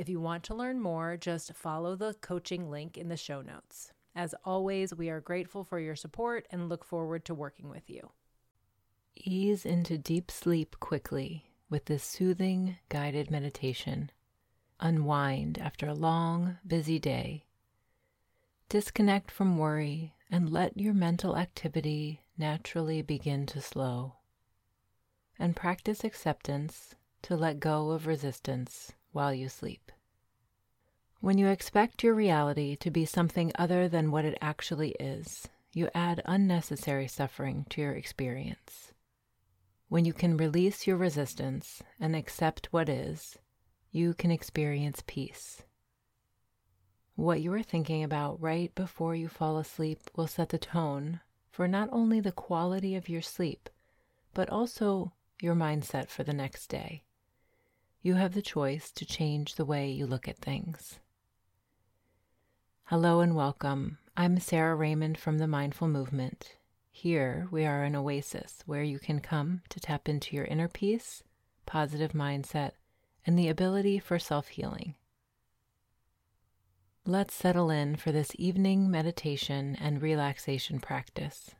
If you want to learn more, just follow the coaching link in the show notes. As always, we are grateful for your support and look forward to working with you. Ease into deep sleep quickly with this soothing, guided meditation. Unwind after a long, busy day. Disconnect from worry and let your mental activity naturally begin to slow. And practice acceptance to let go of resistance while you sleep. When you expect your reality to be something other than what it actually is, you add unnecessary suffering to your experience. When you can release your resistance and accept what is, you can experience peace. What you are thinking about right before you fall asleep will set the tone for not only the quality of your sleep, but also your mindset for the next day you have the choice to change the way you look at things. Hello and welcome. I'm Sara Raymond from the Mindful Movement. Here we are an oasis where you can come to tap into your inner peace, positive mindset, and the ability for self healing. Let's settle in for this evening meditation and relaxation practice.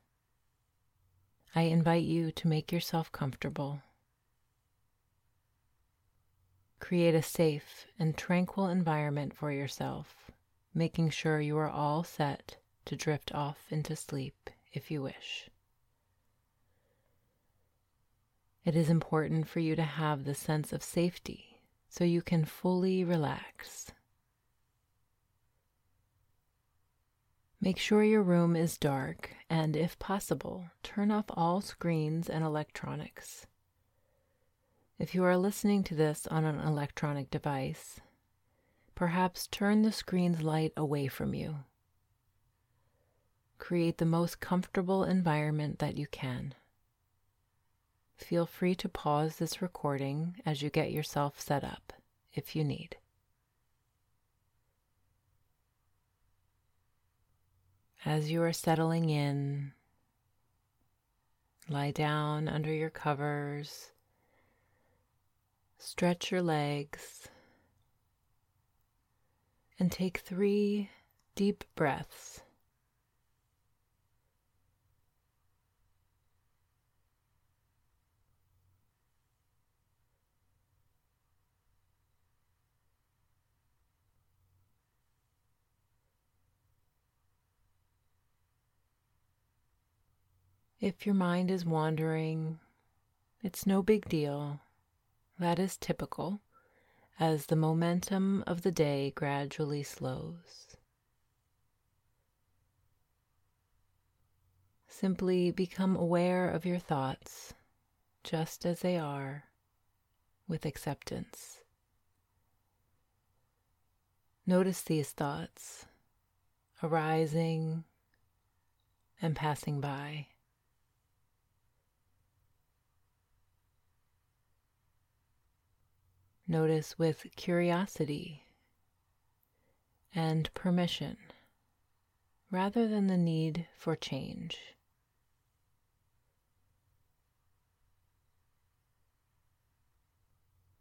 I invite you to make yourself comfortable Create a safe and tranquil environment for yourself, making sure you are all set to drift off into sleep if you wish. It is important for you to have the sense of safety so you can fully relax. Make sure your room is dark and, if possible, turn off all screens and electronics. If you are listening to this on an electronic device, perhaps turn the screen's light away from you. Create the most comfortable environment that you can. Feel free to pause this recording as you get yourself set up if you need. As you are settling in, lie down under your covers Stretch your legs and take three deep breaths. If your mind is wandering, it's no big deal. That is typical as the momentum of the day gradually slows. Simply become aware of your thoughts just as they are with acceptance. Notice these thoughts arising and passing by. Notice with curiosity and permission rather than the need for change.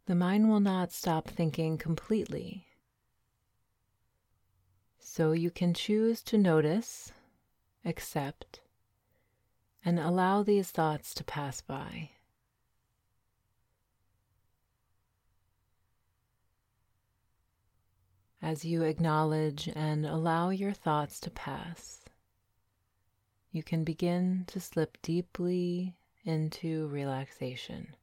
The mind will not stop thinking completely. So you can choose to notice, accept, and allow these thoughts to pass by. As you acknowledge and allow your thoughts to pass, you can begin to slip deeply into relaxation.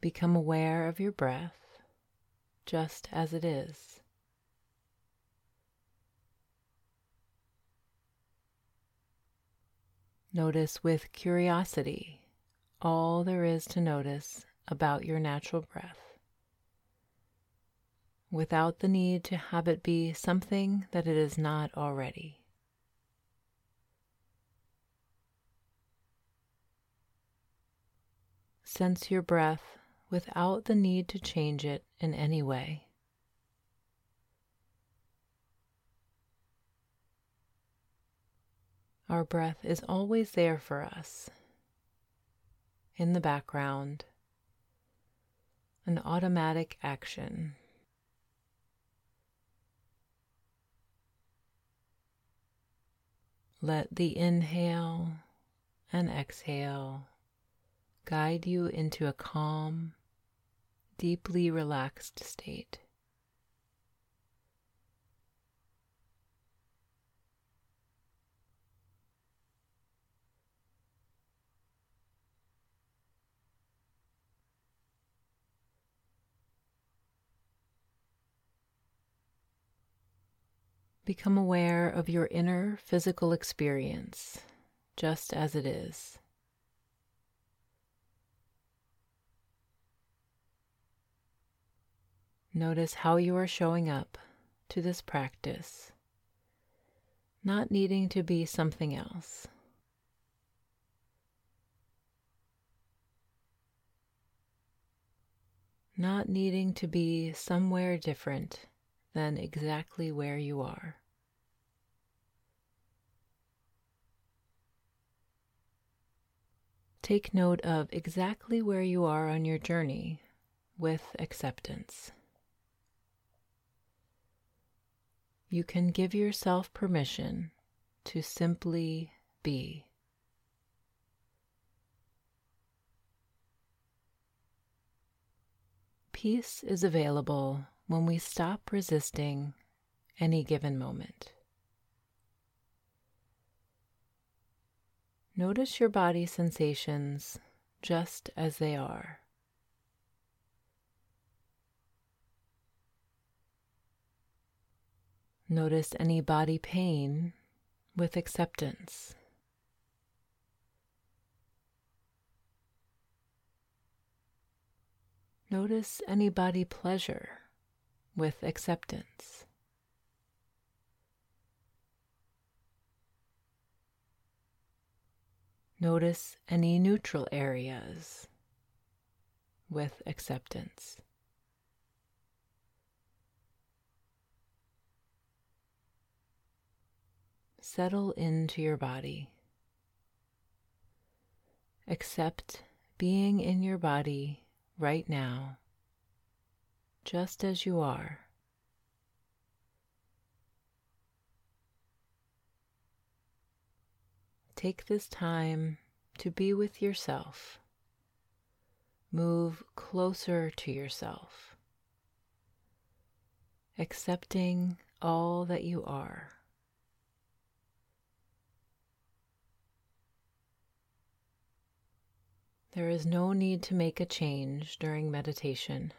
Become aware of your breath just as it is. Notice with curiosity all there is to notice about your natural breath without the need to have it be something that it is not already. Sense your breath without the need to change it in any way. Our breath is always there for us, in the background, an automatic action. Let the inhale and exhale guide you into a calm, deeply relaxed state. Become aware of your inner physical experience just as it is. Notice how you are showing up to this practice, not needing to be something else. Not needing to be somewhere different than exactly where you are. Take note of exactly where you are on your journey with acceptance. You can give yourself permission to simply be. Peace is available when we stop resisting any given moment. Notice your body sensations just as they are. Notice any body pain with acceptance. Notice any body pleasure with acceptance. Notice any neutral areas with acceptance. Settle into your body. Accept being in your body right now just as you are. Take this time to be with yourself. Move closer to yourself, accepting all that you are. There is no need to make a change during meditation.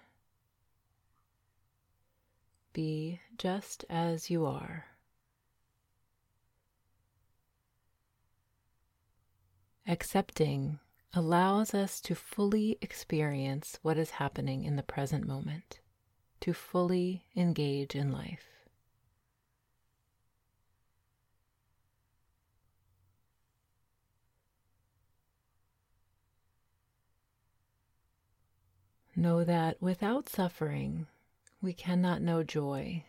Be just as you are. Accepting allows us to fully experience what is happening in the present moment, to fully engage in life. Know that without suffering, we cannot know joy.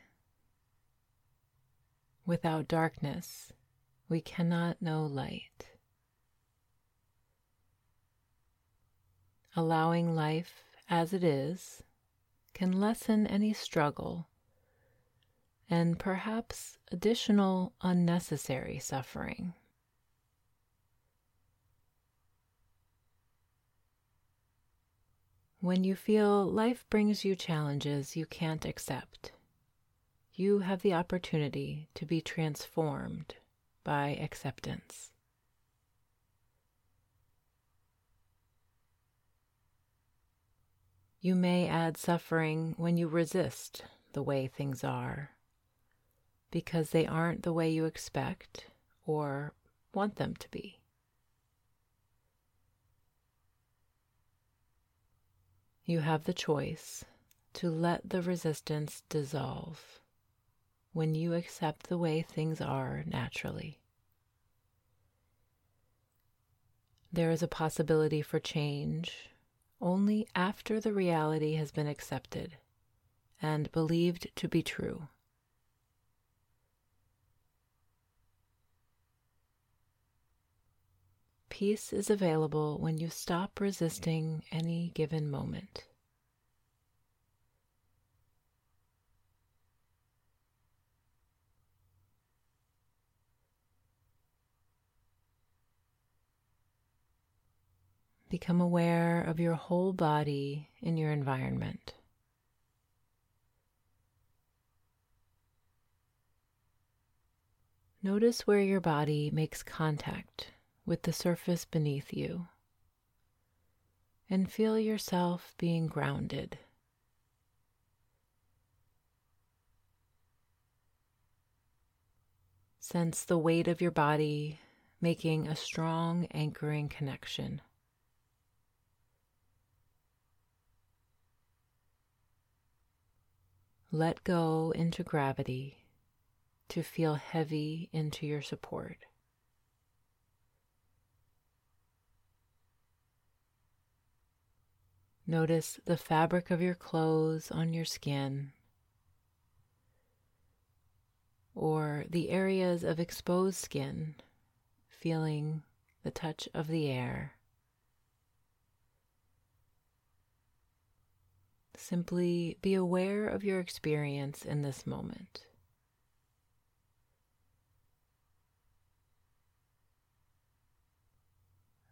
Without darkness, we cannot know light. Allowing life as it is can lessen any struggle and perhaps additional unnecessary suffering. When you feel life brings you challenges you can't accept, you have the opportunity to be transformed by acceptance. You may add suffering when you resist the way things are because they aren't the way you expect or want them to be. You have the choice to let the resistance dissolve when you accept the way things are naturally. There is a possibility for change only after the reality has been accepted and believed to be true. Peace is available when you stop resisting any given moment. Become aware of your whole body in your environment. Notice where your body makes contact with the surface beneath you and feel yourself being grounded. Sense the weight of your body making a strong anchoring connection. Let go into gravity to feel heavy into your support. Notice the fabric of your clothes on your skin or the areas of exposed skin, feeling the touch of the air. Simply be aware of your experience in this moment.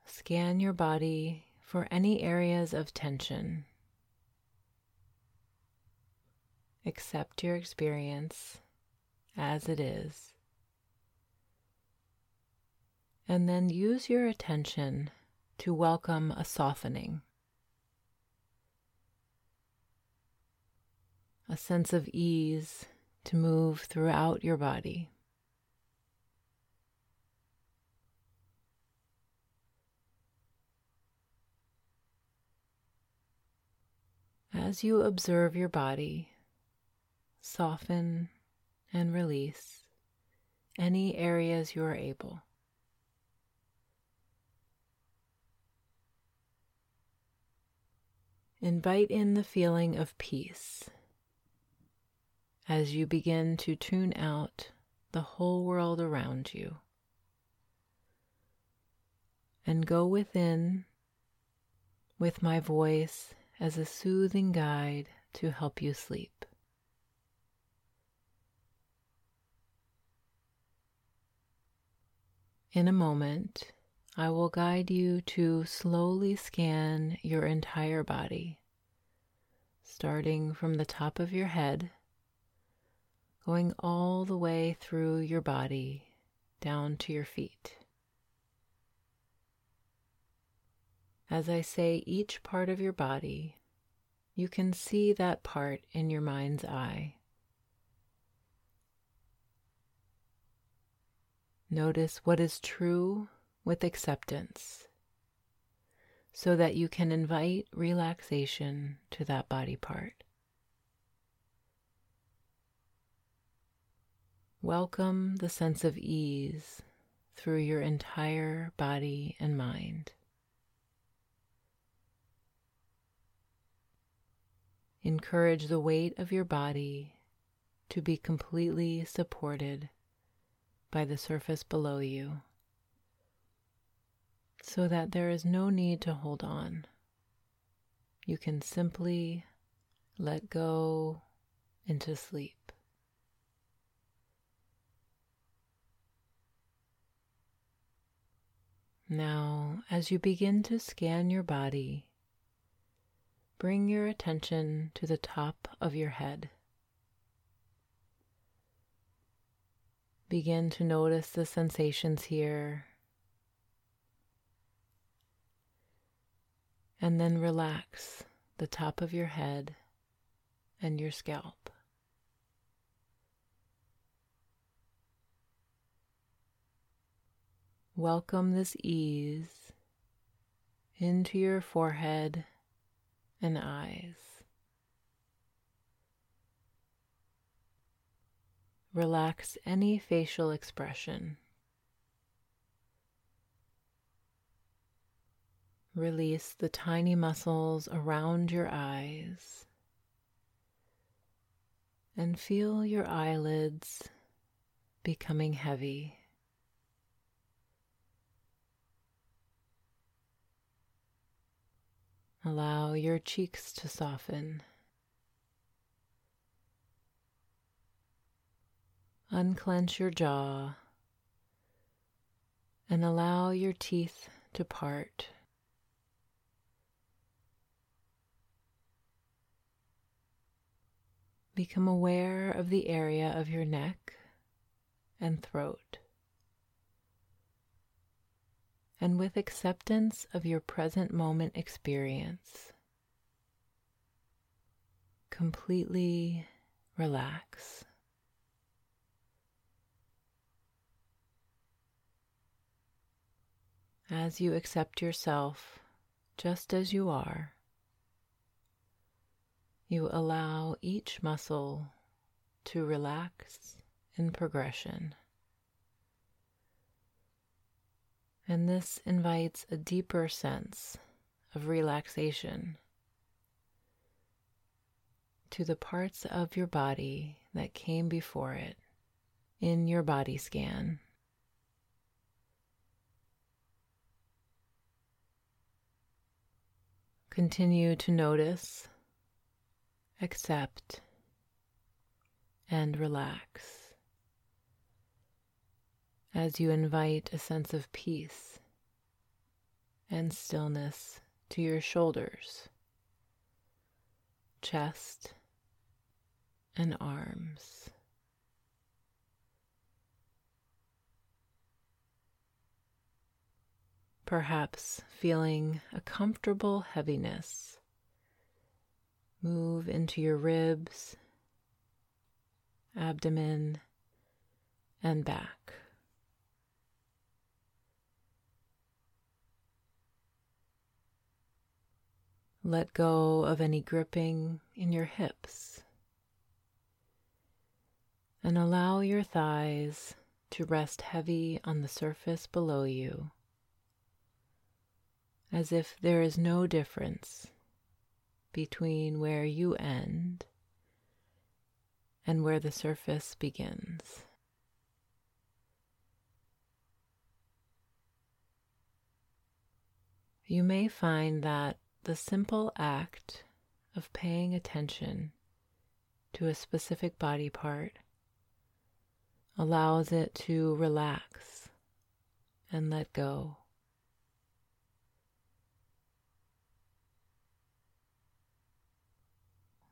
Scan your body for any areas of tension. Accept your experience as it is. And then use your attention to welcome a softening. a sense of ease to move throughout your body. As you observe your body, soften and release any areas you are able. Invite in the feeling of peace as you begin to tune out the whole world around you. And go within with my voice as a soothing guide to help you sleep. In a moment, I will guide you to slowly scan your entire body, starting from the top of your head going all the way through your body down to your feet. As I say each part of your body, you can see that part in your mind's eye. Notice what is true with acceptance so that you can invite relaxation to that body part. Welcome the sense of ease through your entire body and mind. Encourage the weight of your body to be completely supported by the surface below you so that there is no need to hold on. You can simply let go into sleep. Now, as you begin to scan your body, bring your attention to the top of your head. Begin to notice the sensations here. And then relax the top of your head and your scalp. Welcome this ease into your forehead and eyes. Relax any facial expression. Release the tiny muscles around your eyes and feel your eyelids becoming heavy. Allow your cheeks to soften. Unclench your jaw and allow your teeth to part. Become aware of the area of your neck and throat and with acceptance of your present moment experience, completely relax. As you accept yourself just as you are, you allow each muscle to relax in progression. And this invites a deeper sense of relaxation to the parts of your body that came before it in your body scan. Continue to notice, accept, and relax as you invite a sense of peace and stillness to your shoulders, chest, and arms. Perhaps feeling a comfortable heaviness move into your ribs, abdomen, and back. Let go of any gripping in your hips and allow your thighs to rest heavy on the surface below you, as if there is no difference between where you end and where the surface begins. You may find that the simple act of paying attention to a specific body part allows it to relax and let go.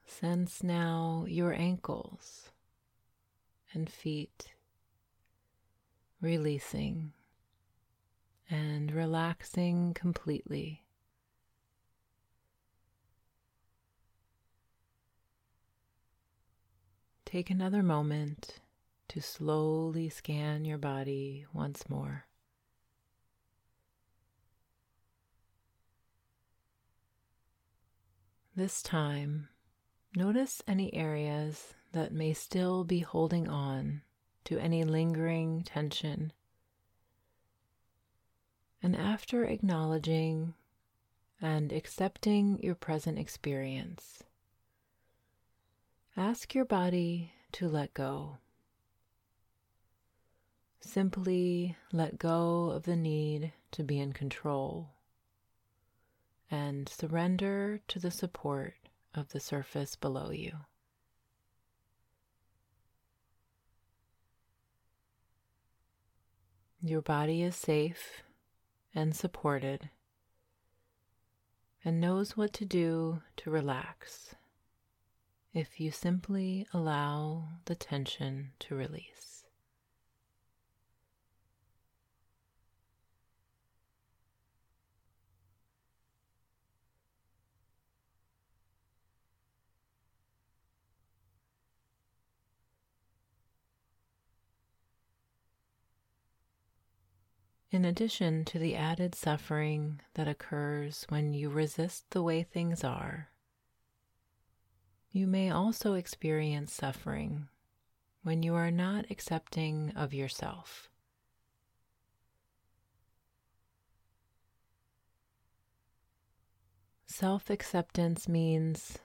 Sense now your ankles and feet releasing and relaxing completely. Take another moment to slowly scan your body once more. This time, notice any areas that may still be holding on to any lingering tension. And after acknowledging and accepting your present experience, Ask your body to let go. Simply let go of the need to be in control and surrender to the support of the surface below you. Your body is safe and supported and knows what to do to relax if you simply allow the tension to release. In addition to the added suffering that occurs when you resist the way things are, you may also experience suffering when you are not accepting of yourself. Self acceptance means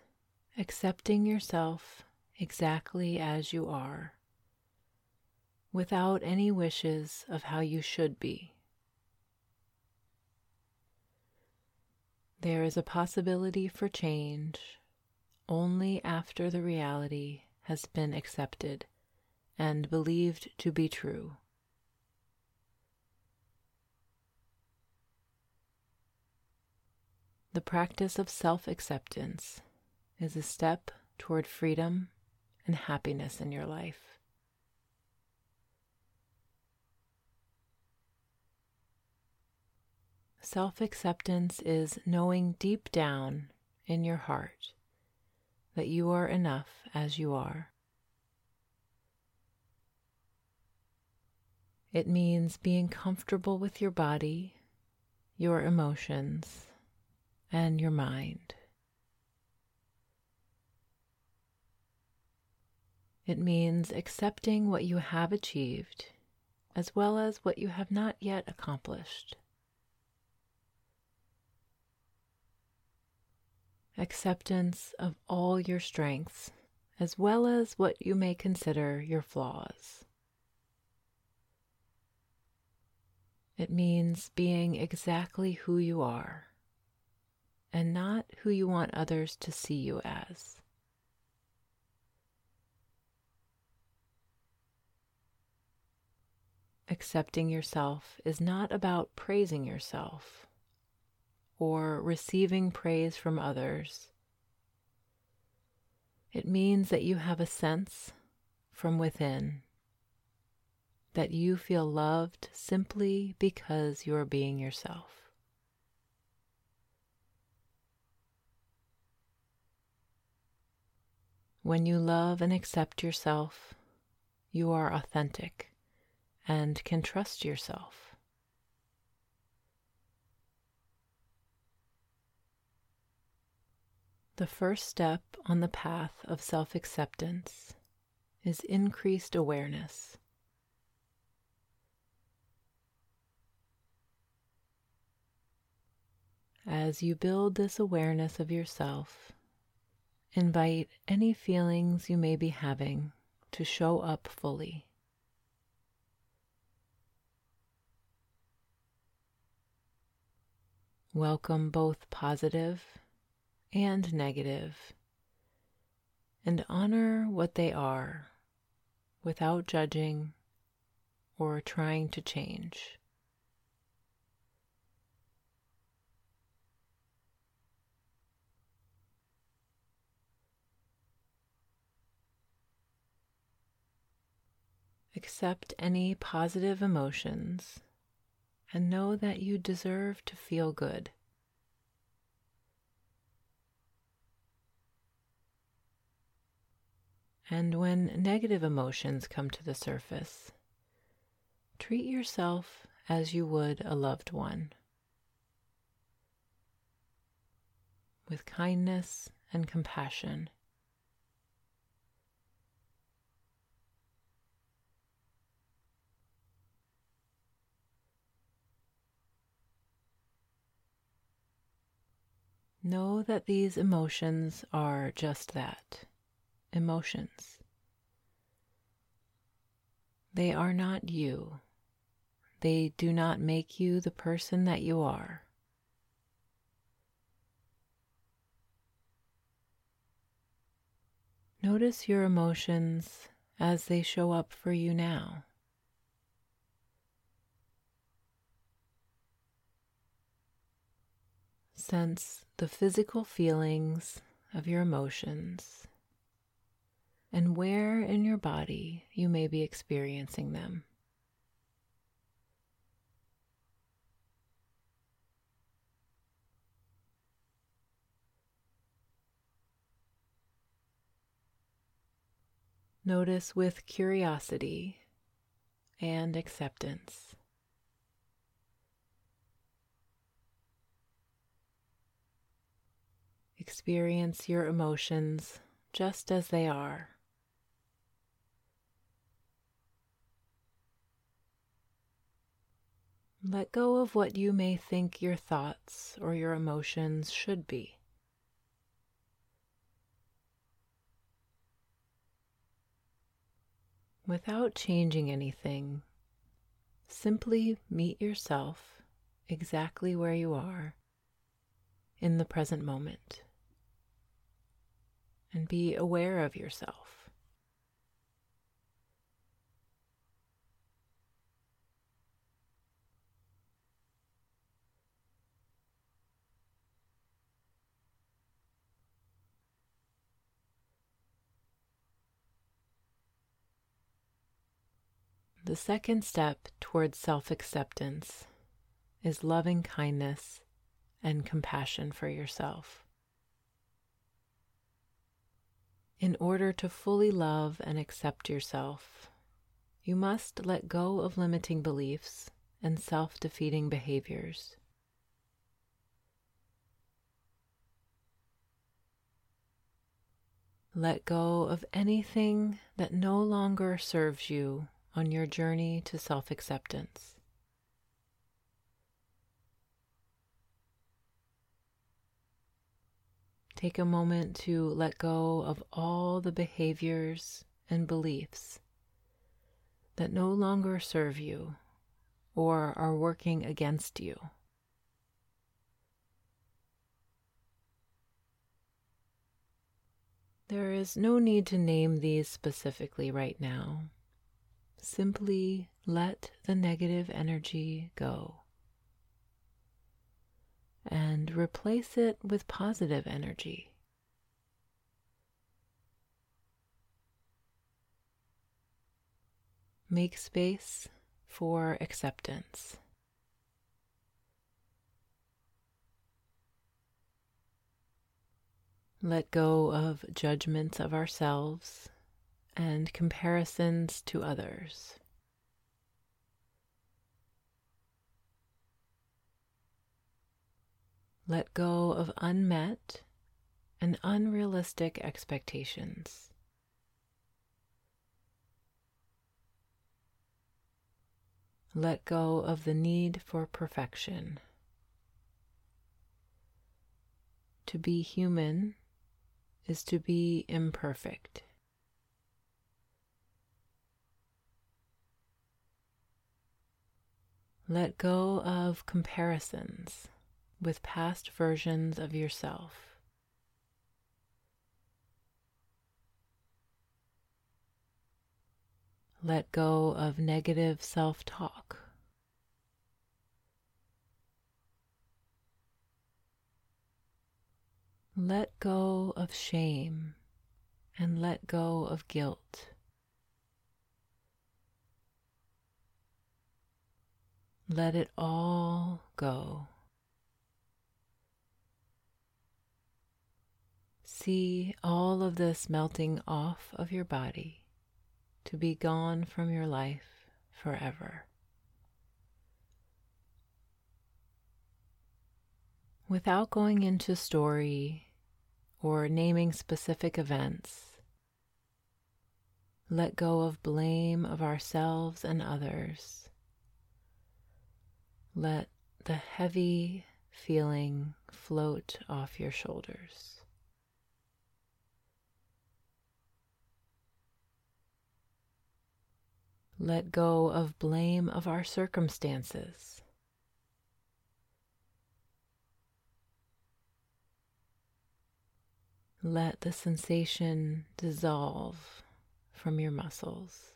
accepting yourself exactly as you are, without any wishes of how you should be. There is a possibility for change only after the reality has been accepted and believed to be true. The practice of self acceptance is a step toward freedom and happiness in your life. Self acceptance is knowing deep down in your heart that you are enough as you are. It means being comfortable with your body, your emotions, and your mind. It means accepting what you have achieved as well as what you have not yet accomplished. Acceptance of all your strengths, as well as what you may consider your flaws. It means being exactly who you are and not who you want others to see you as. Accepting yourself is not about praising yourself or receiving praise from others. It means that you have a sense from within that you feel loved simply because you are being yourself. When you love and accept yourself, you are authentic and can trust yourself. The first step on the path of self acceptance is increased awareness. As you build this awareness of yourself, invite any feelings you may be having to show up fully. Welcome both positive and negative, and honor what they are without judging or trying to change. Accept any positive emotions and know that you deserve to feel good. And when negative emotions come to the surface, treat yourself as you would a loved one, with kindness and compassion. Know that these emotions are just that emotions. They are not you. They do not make you the person that you are. Notice your emotions as they show up for you now. Sense the physical feelings of your emotions and where in your body you may be experiencing them. Notice with curiosity and acceptance. Experience your emotions just as they are. Let go of what you may think your thoughts or your emotions should be. Without changing anything, simply meet yourself exactly where you are in the present moment and be aware of yourself. The second step towards self acceptance is loving kindness and compassion for yourself. In order to fully love and accept yourself, you must let go of limiting beliefs and self defeating behaviors. Let go of anything that no longer serves you on your journey to self acceptance. Take a moment to let go of all the behaviors and beliefs that no longer serve you or are working against you. There is no need to name these specifically right now. Simply let the negative energy go and replace it with positive energy. Make space for acceptance. Let go of judgments of ourselves and comparisons to others. Let go of unmet and unrealistic expectations. Let go of the need for perfection. To be human is to be imperfect. Let go of comparisons with past versions of yourself. Let go of negative self talk. Let go of shame and let go of guilt. Let it all go. See all of this melting off of your body to be gone from your life forever. Without going into story or naming specific events, let go of blame of ourselves and others let the heavy feeling float off your shoulders. Let go of blame of our circumstances. Let the sensation dissolve from your muscles.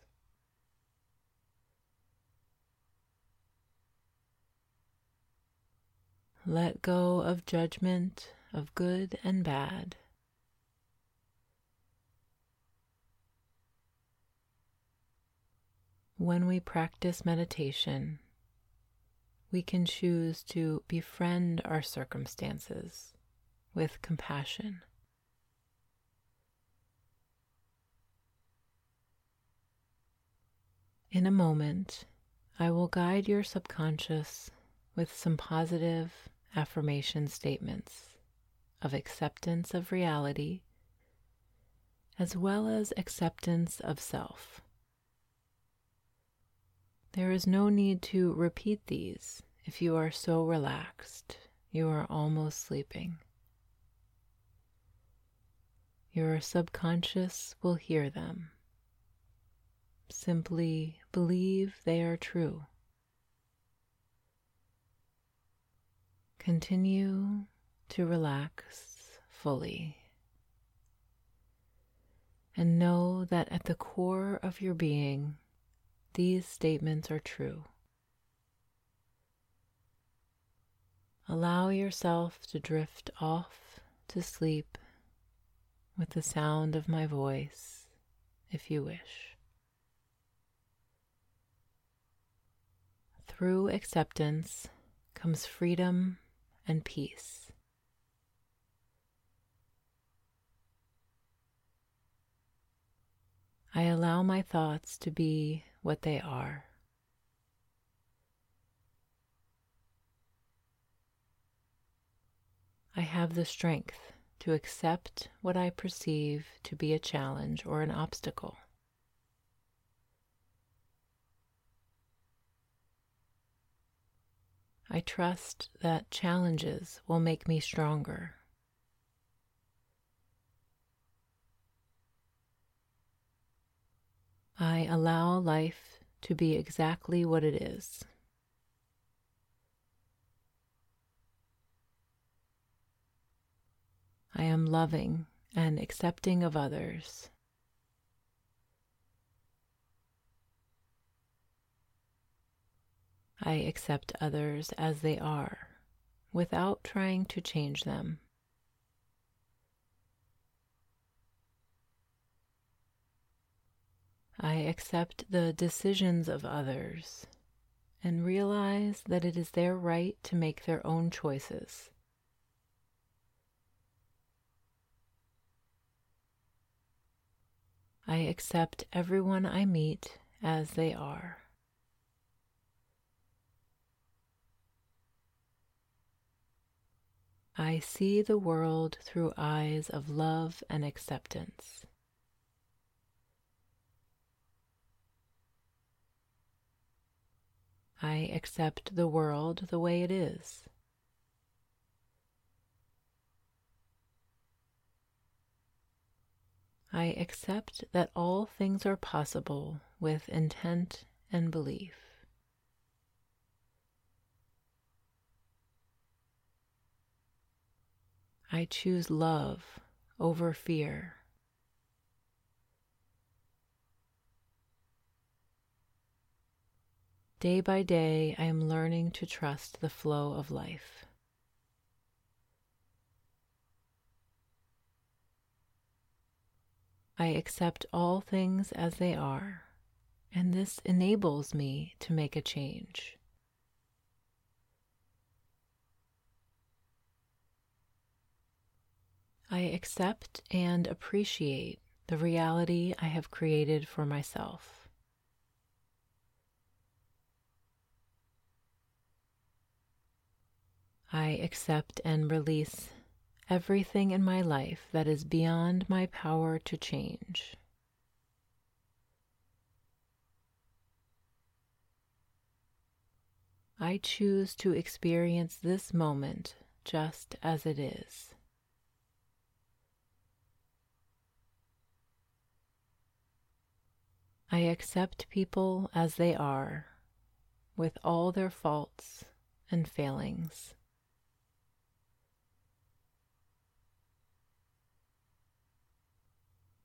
Let go of judgment of good and bad. When we practice meditation, we can choose to befriend our circumstances with compassion. In a moment, I will guide your subconscious with some positive affirmation statements of acceptance of reality as well as acceptance of self. There is no need to repeat these if you are so relaxed you are almost sleeping. Your subconscious will hear them. Simply believe they are true. Continue to relax fully and know that at the core of your being, these statements are true. Allow yourself to drift off to sleep with the sound of my voice if you wish. Through acceptance comes freedom and peace. I allow my thoughts to be what they are. I have the strength to accept what I perceive to be a challenge or an obstacle. I trust that challenges will make me stronger. I allow life to be exactly what it is. I am loving and accepting of others. I accept others as they are without trying to change them. I accept the decisions of others and realize that it is their right to make their own choices. I accept everyone I meet as they are. I see the world through eyes of love and acceptance. I accept the world the way it is. I accept that all things are possible with intent and belief. I choose love over fear. Day by day, I am learning to trust the flow of life. I accept all things as they are, and this enables me to make a change. I accept and appreciate the reality I have created for myself. I accept and release everything in my life that is beyond my power to change. I choose to experience this moment just as it is. I accept people as they are, with all their faults and failings.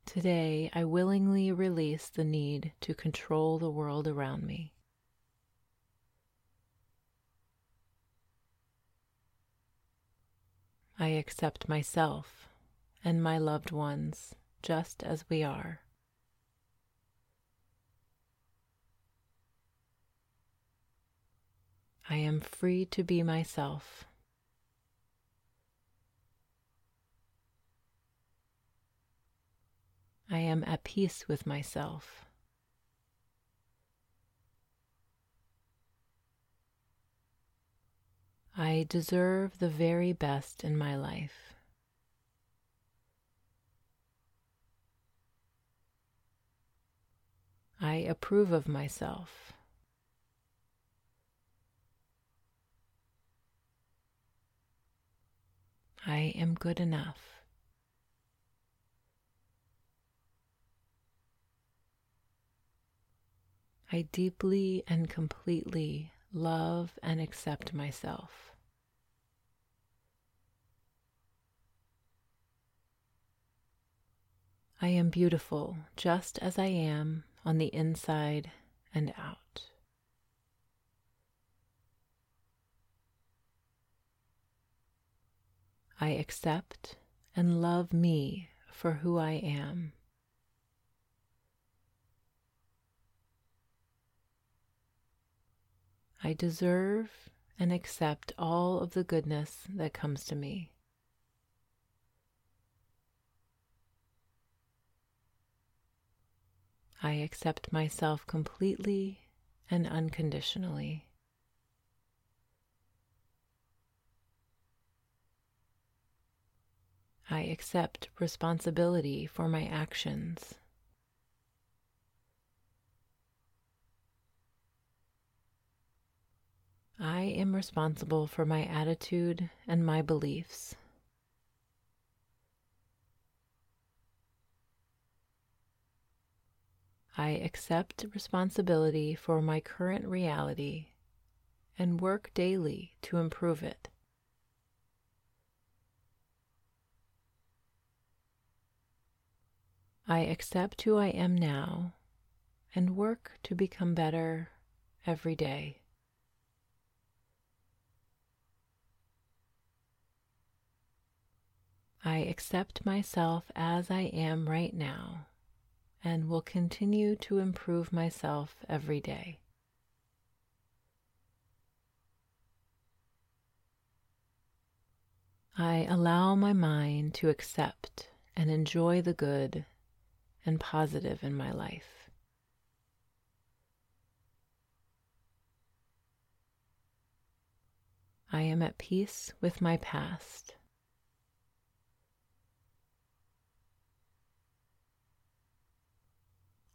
Today, I willingly release the need to control the world around me. I accept myself and my loved ones just as we are. I am free to be myself. I am at peace with myself. I deserve the very best in my life. I approve of myself. I am good enough. I deeply and completely love and accept myself. I am beautiful just as I am on the inside and out. I accept and love me for who I am. I deserve and accept all of the goodness that comes to me. I accept myself completely and unconditionally. I accept responsibility for my actions. I am responsible for my attitude and my beliefs. I accept responsibility for my current reality and work daily to improve it. I accept who I am now and work to become better every day. I accept myself as I am right now and will continue to improve myself every day. I allow my mind to accept and enjoy the good and positive in my life. I am at peace with my past.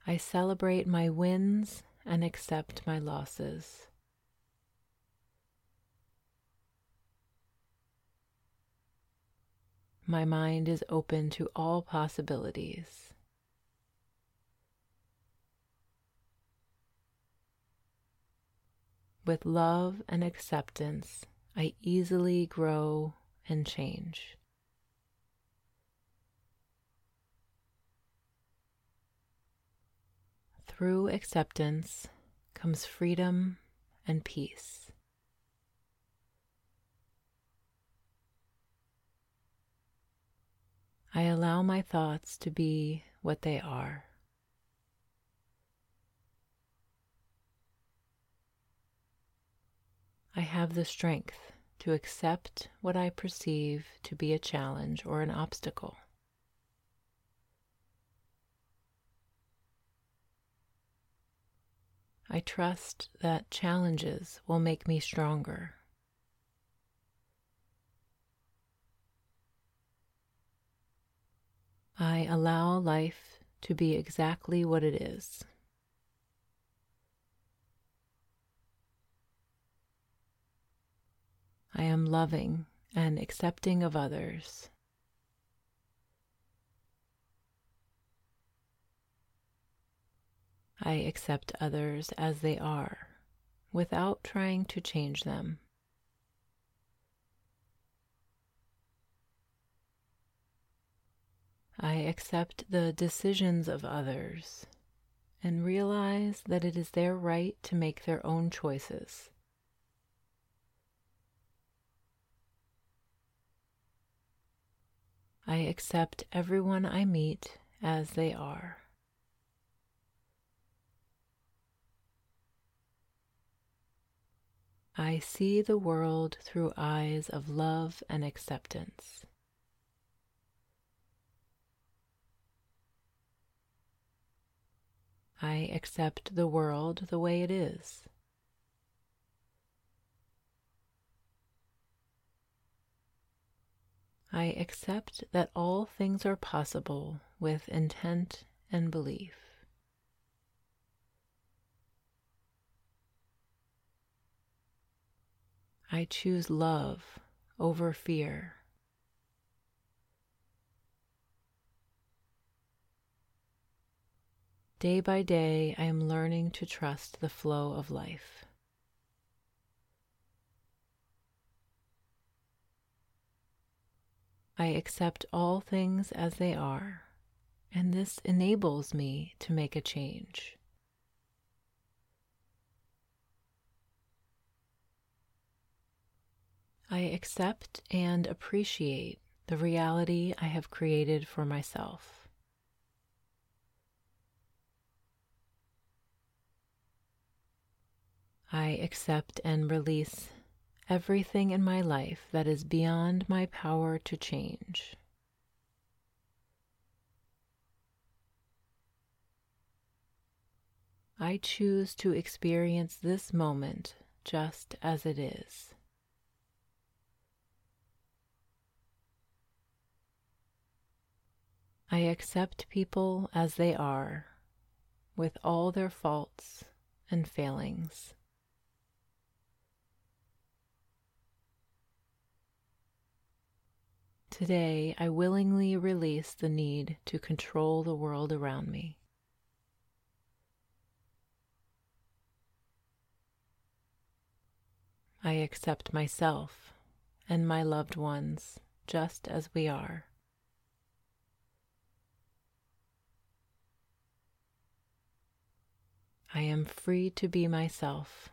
I celebrate my wins and accept my losses. My mind is open to all possibilities. With love and acceptance, I easily grow and change. Through acceptance comes freedom and peace. I allow my thoughts to be what they are. I have the strength to accept what I perceive to be a challenge or an obstacle. I trust that challenges will make me stronger. I allow life to be exactly what it is. I am loving and accepting of others. I accept others as they are without trying to change them. I accept the decisions of others and realize that it is their right to make their own choices. I accept everyone I meet as they are. I see the world through eyes of love and acceptance. I accept the world the way it is. I accept that all things are possible with intent and belief. I choose love over fear. Day by day, I am learning to trust the flow of life. I accept all things as they are, and this enables me to make a change. I accept and appreciate the reality I have created for myself. I accept and release everything in my life that is beyond my power to change. I choose to experience this moment just as it is. I accept people as they are, with all their faults and failings. Today, I willingly release the need to control the world around me. I accept myself and my loved ones just as we are. I am free to be myself.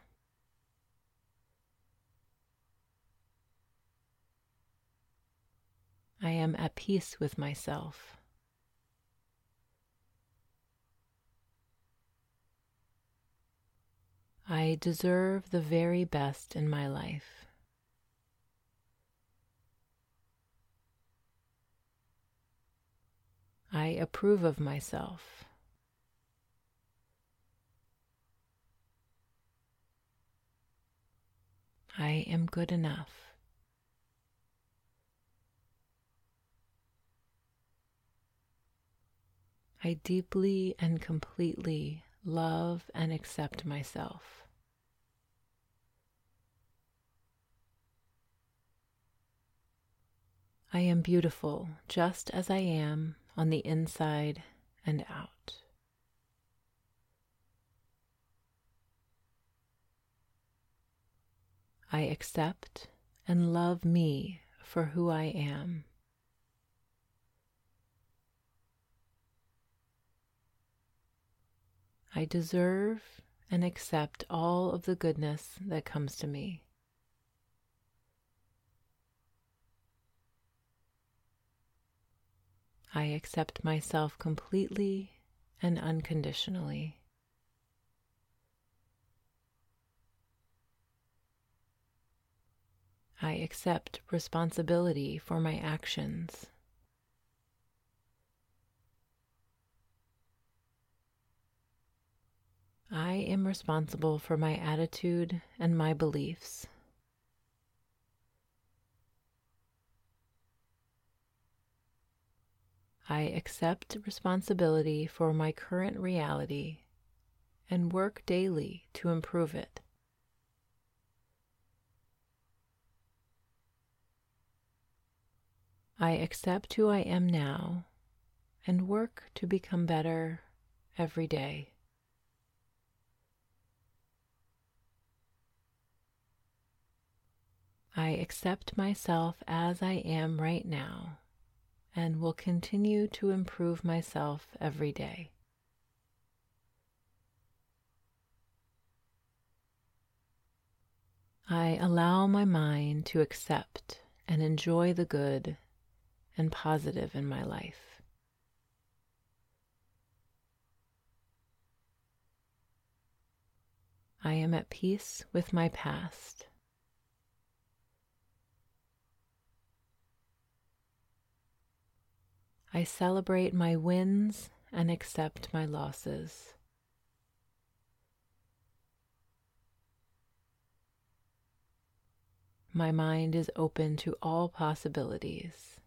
I am at peace with myself. I deserve the very best in my life. I approve of myself. I am good enough. I deeply and completely love and accept myself. I am beautiful just as I am on the inside and out. I accept and love me for who I am. I deserve and accept all of the goodness that comes to me. I accept myself completely and unconditionally. I accept responsibility for my actions. I am responsible for my attitude and my beliefs. I accept responsibility for my current reality and work daily to improve it. I accept who I am now and work to become better every day. I accept myself as I am right now and will continue to improve myself every day. I allow my mind to accept and enjoy the good and positive in my life. I am at peace with my past. I celebrate my wins and accept my losses. My mind is open to all possibilities.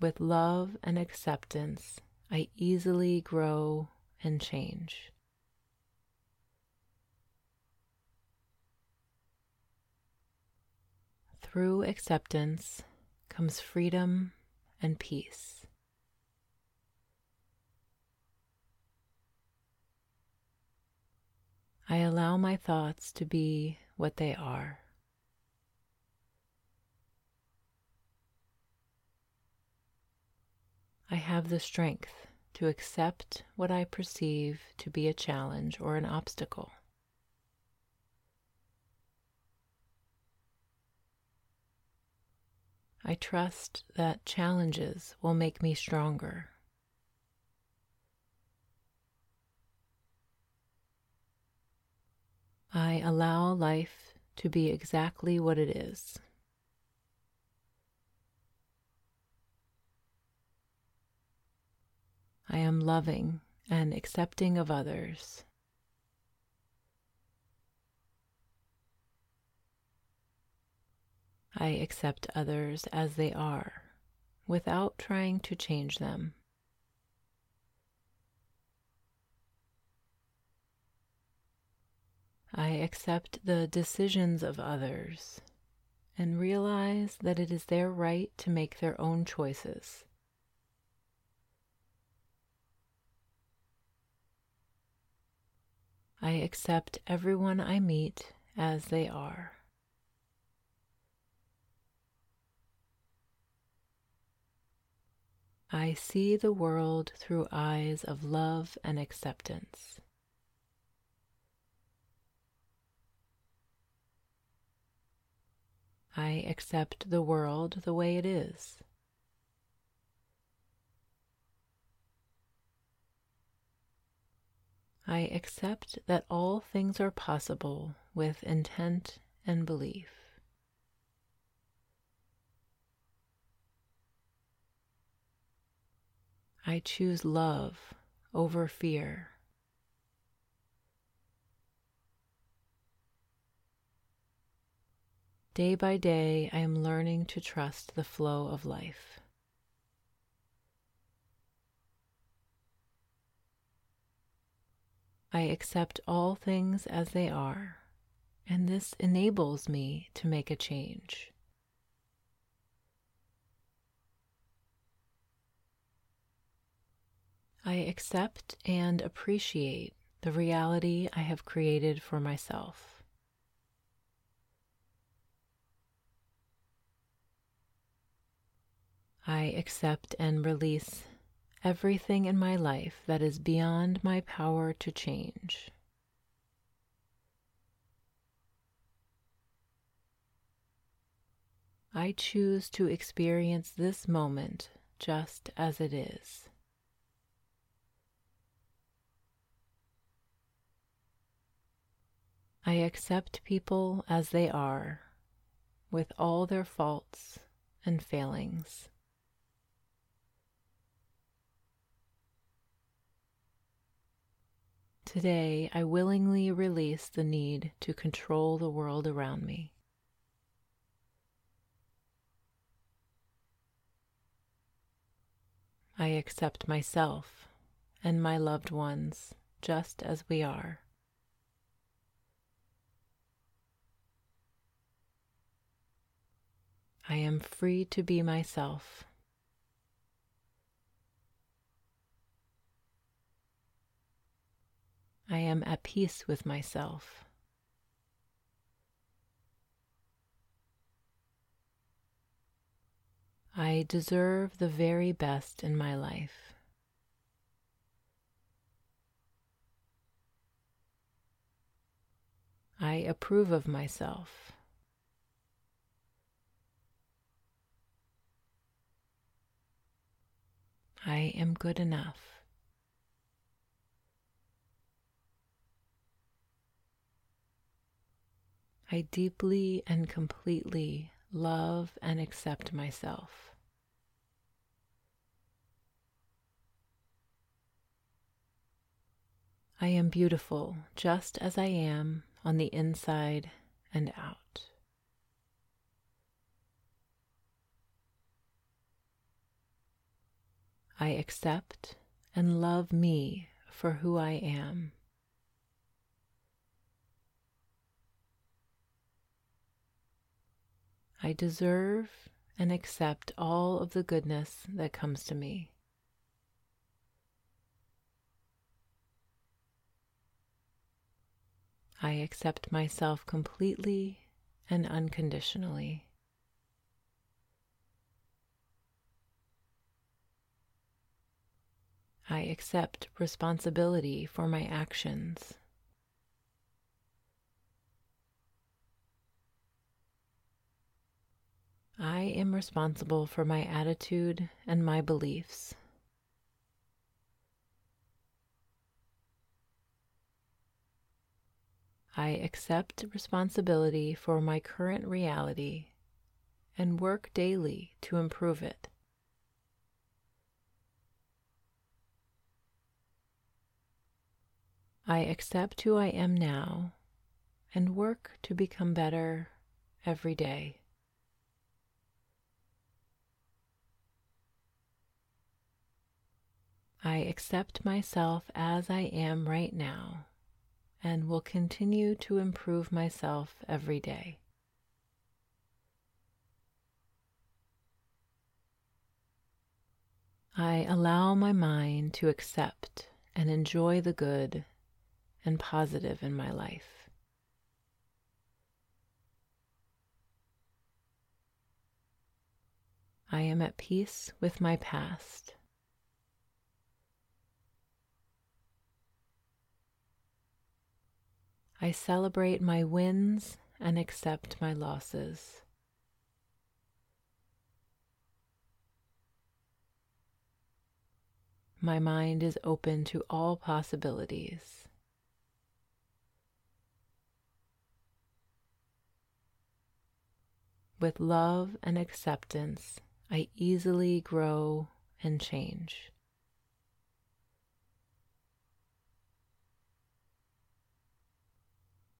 With love and acceptance, I easily grow and change. Through acceptance comes freedom and peace. I allow my thoughts to be what they are. I have the strength to accept what I perceive to be a challenge or an obstacle. I trust that challenges will make me stronger. I allow life to be exactly what it is. I am loving and accepting of others. I accept others as they are without trying to change them. I accept the decisions of others and realize that it is their right to make their own choices. I accept everyone I meet as they are. I see the world through eyes of love and acceptance. I accept the world the way it is. I accept that all things are possible with intent and belief. I choose love over fear. Day by day, I am learning to trust the flow of life. I accept all things as they are, and this enables me to make a change. I accept and appreciate the reality I have created for myself. I accept and release everything in my life that is beyond my power to change. I choose to experience this moment just as it is. I accept people as they are, with all their faults and failings. Today, I willingly release the need to control the world around me. I accept myself and my loved ones just as we are. I am free to be myself. I am at peace with myself. I deserve the very best in my life. I approve of myself. I am good enough. I deeply and completely love and accept myself. I am beautiful just as I am on the inside and out. I accept and love me for who I am. I deserve and accept all of the goodness that comes to me. I accept myself completely and unconditionally. I accept responsibility for my actions. I am responsible for my attitude and my beliefs. I accept responsibility for my current reality and work daily to improve it. I accept who I am now and work to become better every day. I accept myself as I am right now and will continue to improve myself every day. I allow my mind to accept and enjoy the good and positive in my life. I am at peace with my past. I celebrate my wins and accept my losses. My mind is open to all possibilities. With love and acceptance, I easily grow and change.